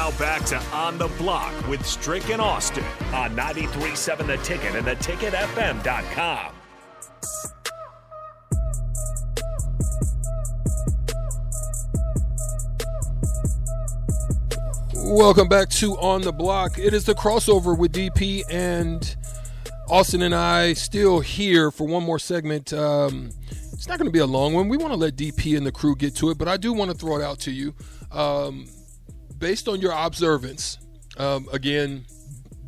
Now back to On the Block with Strick and Austin on 93.7 The Ticket and theticketfm.com. Welcome back to On the Block. It is the crossover with DP and Austin and I still here for one more segment. Um, it's not going to be a long one. We want to let DP and the crew get to it, but I do want to throw it out to you. Um, based on your observance, um, again,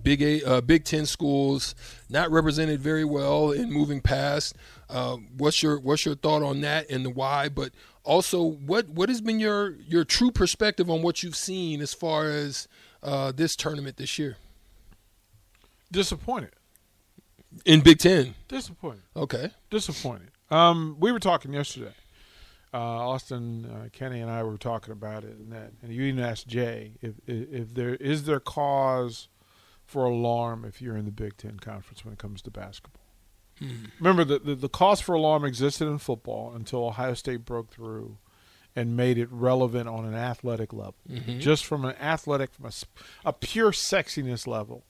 Big uh, Big Ten schools not represented very well in moving past. Uh, what's your what's your thought on that and the why? But also, what what has been your your true perspective on what you've seen as far as uh, this tournament this year Disappointed. in Big Ten? Disappointed. Okay. Disappointed. Um, we were talking yesterday. Uh, Austin, uh, Kenny, and I were talking about it, and that, and you even asked Jay if, if if there is there cause for alarm if you're in the Big Ten conference when it comes to basketball. Remember, the, the the cause for alarm existed in football until Ohio State broke through and made it relevant on an athletic level, just from an athletic, from a, a pure sexiness level.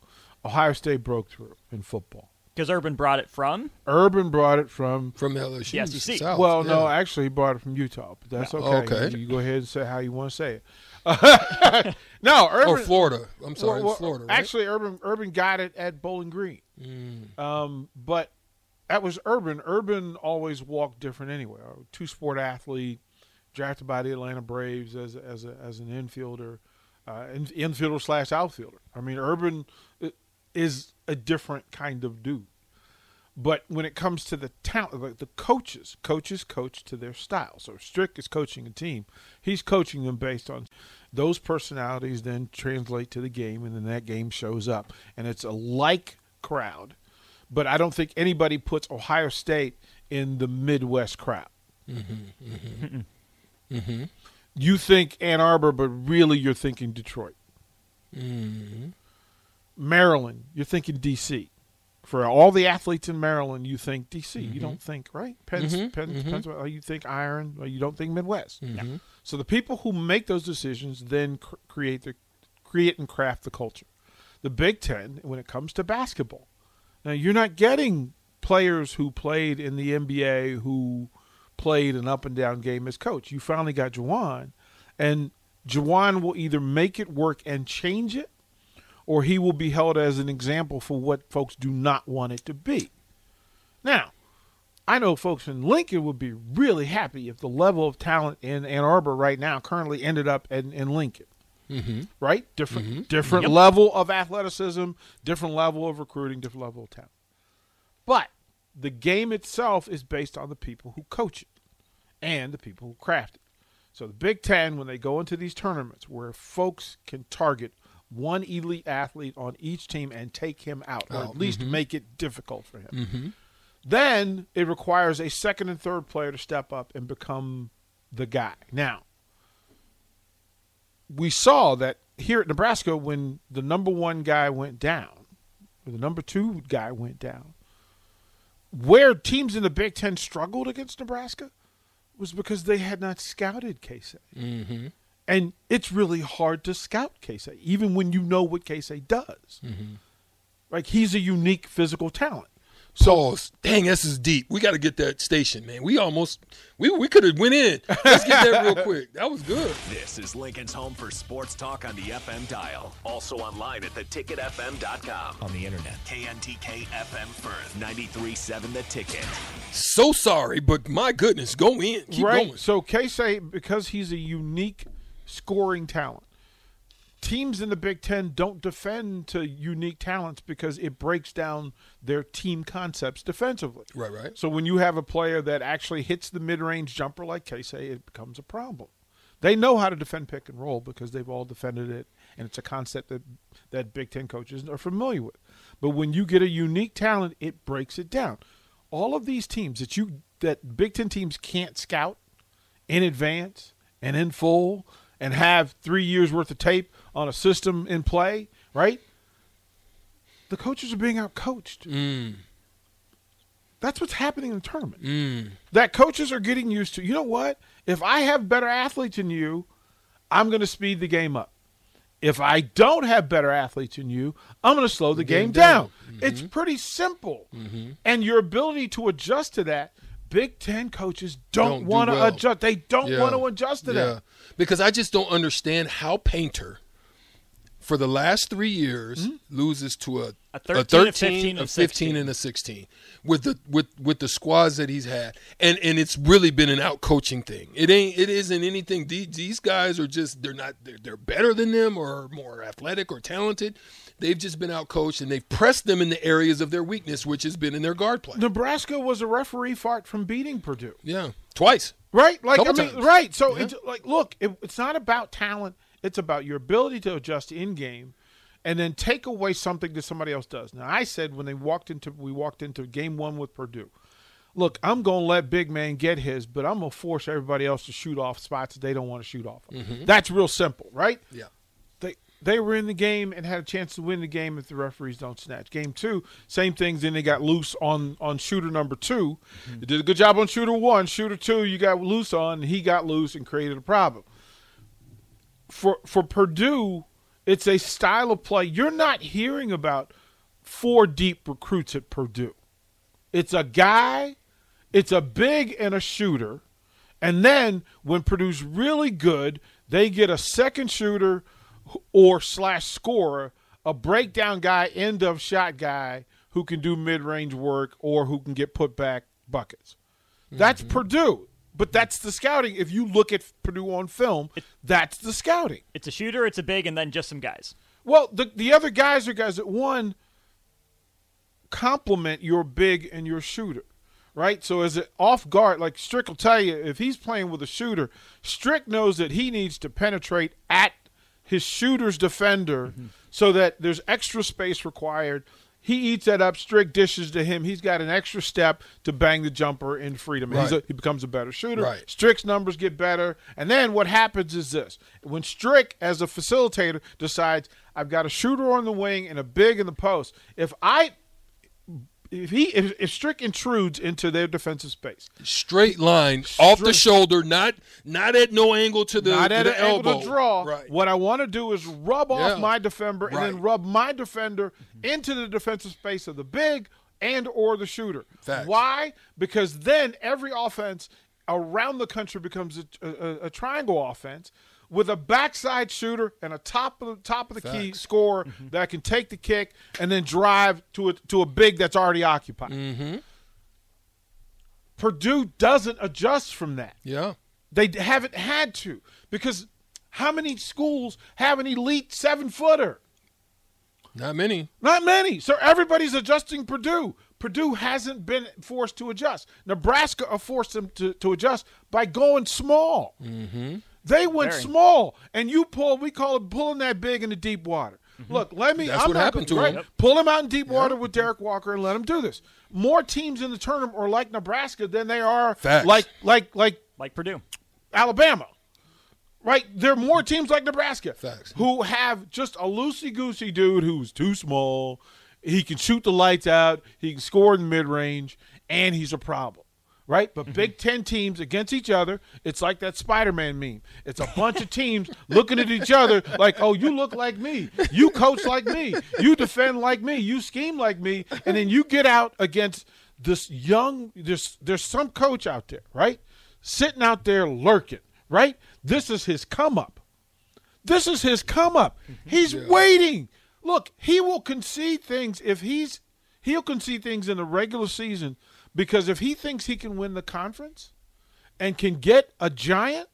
Ohio State broke through in football. Because Urban brought it from. Urban brought it from From LSU. Yes, you see. South, well, no, actually, he bought it from Utah, but that's Yeah. okay. Okay. You, you go ahead and say how you want to say it. no, Urban. Oh, Florida. I'm sorry, well, well, Florida. Right? Actually, Urban Urban got it at Bowling Green, Mm. um, but that was Urban. Urban always walked different anyway. Two sport athlete, drafted by the Atlanta Braves as as a, as an infielder, uh, infielder slash outfielder. I mean, Urban i- is a different kind of dude. But when it comes to the talent, like the coaches, coaches coach to their style. So Strick is coaching a team. He's coaching them based on those personalities, then translate to the game, and then that game shows up. And it's a like crowd. But I don't think anybody puts Ohio State in the Midwest crowd. Mm-hmm. Mm-hmm. Mm-hmm. You think Ann Arbor, but really you're thinking Detroit. Maryland, you're thinking D.C. For all the athletes in Maryland, you think D.C. You mm-hmm. don't think right. Penn, mm-hmm. Penn, mm-hmm. Pennsylvania, oh, you think Iron. Oh, you don't think Midwest. So the people who make those decisions then cr- create the create and craft the culture. The Big Ten, when it comes to basketball, now you're not getting players who played in the NBA who played an up and down game as coach. You finally got Juwan, and Juwan will either make it work and change it, or he will be held as an example for what folks do not want it to be. Now, I know folks in Lincoln would be really happy if the level of talent in Ann Arbor right now currently ended up in, in Lincoln. Mm-hmm. Right? Different different level of athleticism, different level of recruiting, different level of talent. But the game itself is based on the people who coach it and the people who craft it. So the Big Ten, when they go into these tournaments where folks can target one elite athlete on each team and take him out, or at least make it difficult for him, then it requires a second and third player to step up and become the guy. Now, we saw that here at Nebraska when the number one guy went down, or the number two guy went down, where teams in the Big Ten struggled against Nebraska was because they had not scouted Keisei. Mm-hmm. And it's really hard to scout Keisei, even when you know what Keisei does. Mm-hmm. Like he's a unique physical talent. Pause. Dang, this is deep. We got to get that station, man. We almost we we could have went in. Let's get that real quick. That was good. This is Lincoln's home for sports talk on the FM dial. Also online at theticketfm.com. On the internet. KNTK FM Firth. 93.7 The Ticket. So sorry, but my goodness, go in. Keep right. going. So Keisei, because he's a unique scoring talent, teams in the Big Ten don't defend to unique talents because it breaks down their team concepts defensively. Right, right. So when you have a player that actually hits the mid-range jumper like Keisei, it becomes a problem. They know how to defend pick and roll because they've all defended it, and it's a concept that that Big Ten coaches are familiar with. But when you get a unique talent, it breaks it down. All of these teams that you that Big Ten teams can't scout in advance and in full and have three years worth of tape on a system in play, right? The coaches are being out coached. That's what's happening in the tournament. That coaches are getting used to. You know what? If I have better athletes than you, I'm going to speed the game up. if I don't have better athletes than you, I'm going to slow the game, game down. down. Mm-hmm. It's pretty simple. Mm-hmm. And your ability to adjust to that, Big Ten coaches don't, don't want to well. adjust. They don't yeah. want to adjust to yeah. that. Because I just don't understand how Painter, for the last three years, mm-hmm. loses to a a 13, a 13 a 15, a 15 and a 16 with the with with the squads that he's had. And and it's really been an out coaching thing. It ain't it isn't anything. These guys are just they're not they're, they're better than them or more athletic or talented. They've just been out coached and they've pressed them in the areas of their weakness which has been in their guard play. Nebraska was a referee fart from beating purdue. Yeah. Twice. Right? Like i mean times. right. So yeah. it's like look it, it's not about talent it's about your ability to adjust in game and then take away something that somebody else does. Now, I said when they walked into we walked into game one with Purdue. Look, I'm going to let big man get his, but I'm going to force everybody else to shoot off spots that they don't want to shoot off. Mm-hmm. That's real simple, right? Yeah. They they were in the game and had a chance to win the game if the referees don't snatch. Game two, same things. Then they got loose on on shooter number 2 mm-hmm. They did a good job on shooter one. Shooter two, you got loose on, and he got loose and created a problem. For for Purdue, it's a style of play. You're not hearing about four deep recruits at Purdue. It's a guy, it's a big and a shooter. And then when Purdue's really good, they get a second shooter or slash scorer, a breakdown guy, end of shot guy who can do mid range work or who can get put back buckets. That's mm-hmm. Purdue. But that's the scouting. If you look at Purdue on film, it, that's the scouting. It's a shooter, it's a big, and then just some guys. Well, the the other guys are guys that one complement your big and your shooter, right? So as it off guard, like Strick will tell you, if he's playing with a shooter, Strick knows that he needs to penetrate at his shooter's defender mm-hmm. so that there's extra space required he eats that up, Strick dishes to him. He's got an extra step to bang the jumper in freedom. Right. A, he becomes a better shooter. Right. Strick's numbers get better. And then what happens is this when Strick, as a facilitator, decides, I've got a shooter on the wing and a big in the post, if I if he if, if Strick intrudes into their defensive space, straight line straight, off the shoulder, not not at no angle to the not at the an elbow. angle to draw. Right. What I want to do is rub yeah. off my defender and then rub my defender mm-hmm. into the defensive space of the big and or the shooter. Why? Because then every offense around the country becomes a, a, a triangle offense with a backside shooter and a top of the top of the Facts. key scorer mm-hmm. that can take the kick and then drive to a to a big that's already occupied. Mm-hmm. Purdue doesn't adjust from that. Yeah, they haven't had to because how many schools have an elite seven footer? Not many. Not many. So everybody's adjusting Purdue. Purdue hasn't been forced to adjust. Nebraska are forced them to, to adjust by going small. Mm-hmm. They went Very. small, and you pull. We call it pulling that big into deep water. Mm-hmm. Look, let me. That's I'm what happened to right? him. Pull him out in deep water with Derrick Walker and let him do this. More teams in the tournament are like Nebraska than they are Facts. like like like like Purdue, Alabama. Right? There are more teams like Nebraska Facts. who have just a loosey goosey dude who's too small. He can shoot the lights out. He can score in mid range, and he's a problem right? But mm-hmm. Big Ten teams against each other, it's like that Spider Man meme. It's a bunch of teams looking at each other like, oh, you look like me. You coach like me. You defend like me. You scheme like me. And then you get out against this young, there's, there's some coach out there, right? Sitting out there lurking, right? This is his come up. This is his come up. Mm-hmm. He's yeah. waiting. Look, he will concede things if he's he'll concede things in the regular season because if he thinks he can win the conference and can get a giant,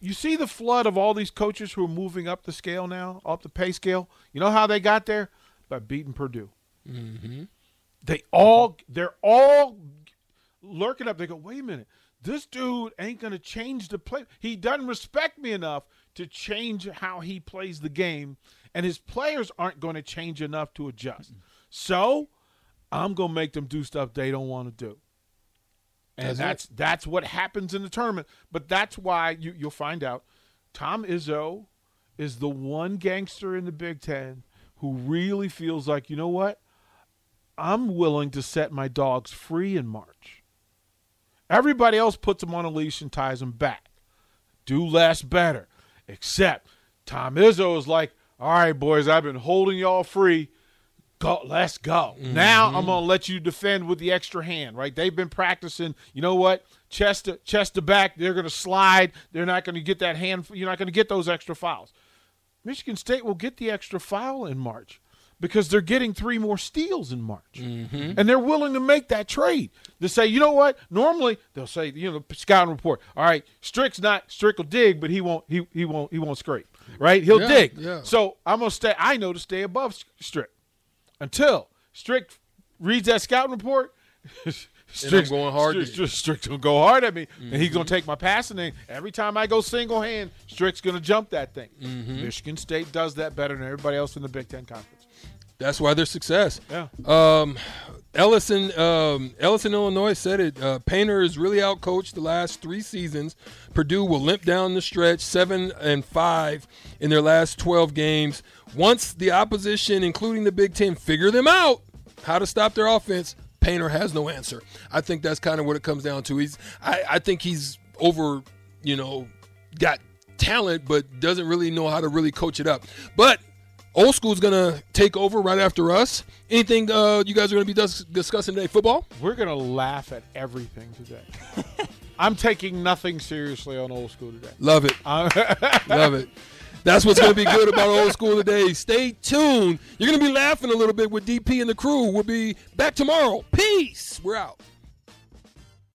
you see the flood of all these coaches who are moving up the scale now, up the pay scale. You know how they got there? By beating Purdue. Mm-hmm. They all, they're all lurking up. They go, wait a minute, this dude ain't going to change the play. He doesn't respect me enough to change how he plays the game, and his players aren't going to change enough to adjust. So I'm gonna make them do stuff they don't want to do. And that's that's, that's what happens in the tournament. But that's why you, you'll find out Tom Izzo is the one gangster in the Big Ten who really feels like, you know what? I'm willing to set my dogs free in March. Everybody else puts them on a leash and ties them back. Do less better. Except Tom Izzo is like, all right, boys, I've been holding y'all free. Go, let's go. Mm-hmm. Now I'm gonna let you defend with the extra hand, right? They've been practicing. You know what? Chest to chest to back. They're gonna slide. They're not gonna get that hand. You're not gonna get those extra fouls. Michigan State will get the extra foul in March because they're getting three more steals in March. Mm-hmm. And they're willing to make that trade. To say, you know what? Normally they'll say, you know, the scouting report, all right, Strick's not Strick will dig, but he won't he he won't he won't scrape. Right? He'll yeah, dig. Yeah. So I'm gonna stay I know to stay above Strick. Until Strick reads that scouting report. Strick's going hard. Strick, Strick's gonna go hard at me, mm-hmm. and he's gonna take my passing. Every time I go single hand, Strick's gonna jump that thing. Mm-hmm. Michigan State does that better than everybody else in the Big Ten conference. That's why their success. Yeah. Um, Ellison, um, Ellison, Illinois said it. Uh, Painter is really outcoached the last three seasons. Purdue will limp down the stretch, seven and five in their last twelve games. Once the opposition, including the Big Ten, figure them out how to stop their offense, Painter has no answer. I think that's kind of what it comes down to. He's, I, I think he's over, you know, got talent, but doesn't really know how to really coach it up. But Old School's gonna take over right after us. Anything uh, you guys are gonna be dis- discussing today? Football? We're gonna laugh at everything today. I'm taking nothing seriously on Old School today. Love it. Love it. That's what's going to be good about old school today. Stay tuned. You're going to be laughing a little bit with DP and the crew. We'll be back tomorrow. Peace. We're out.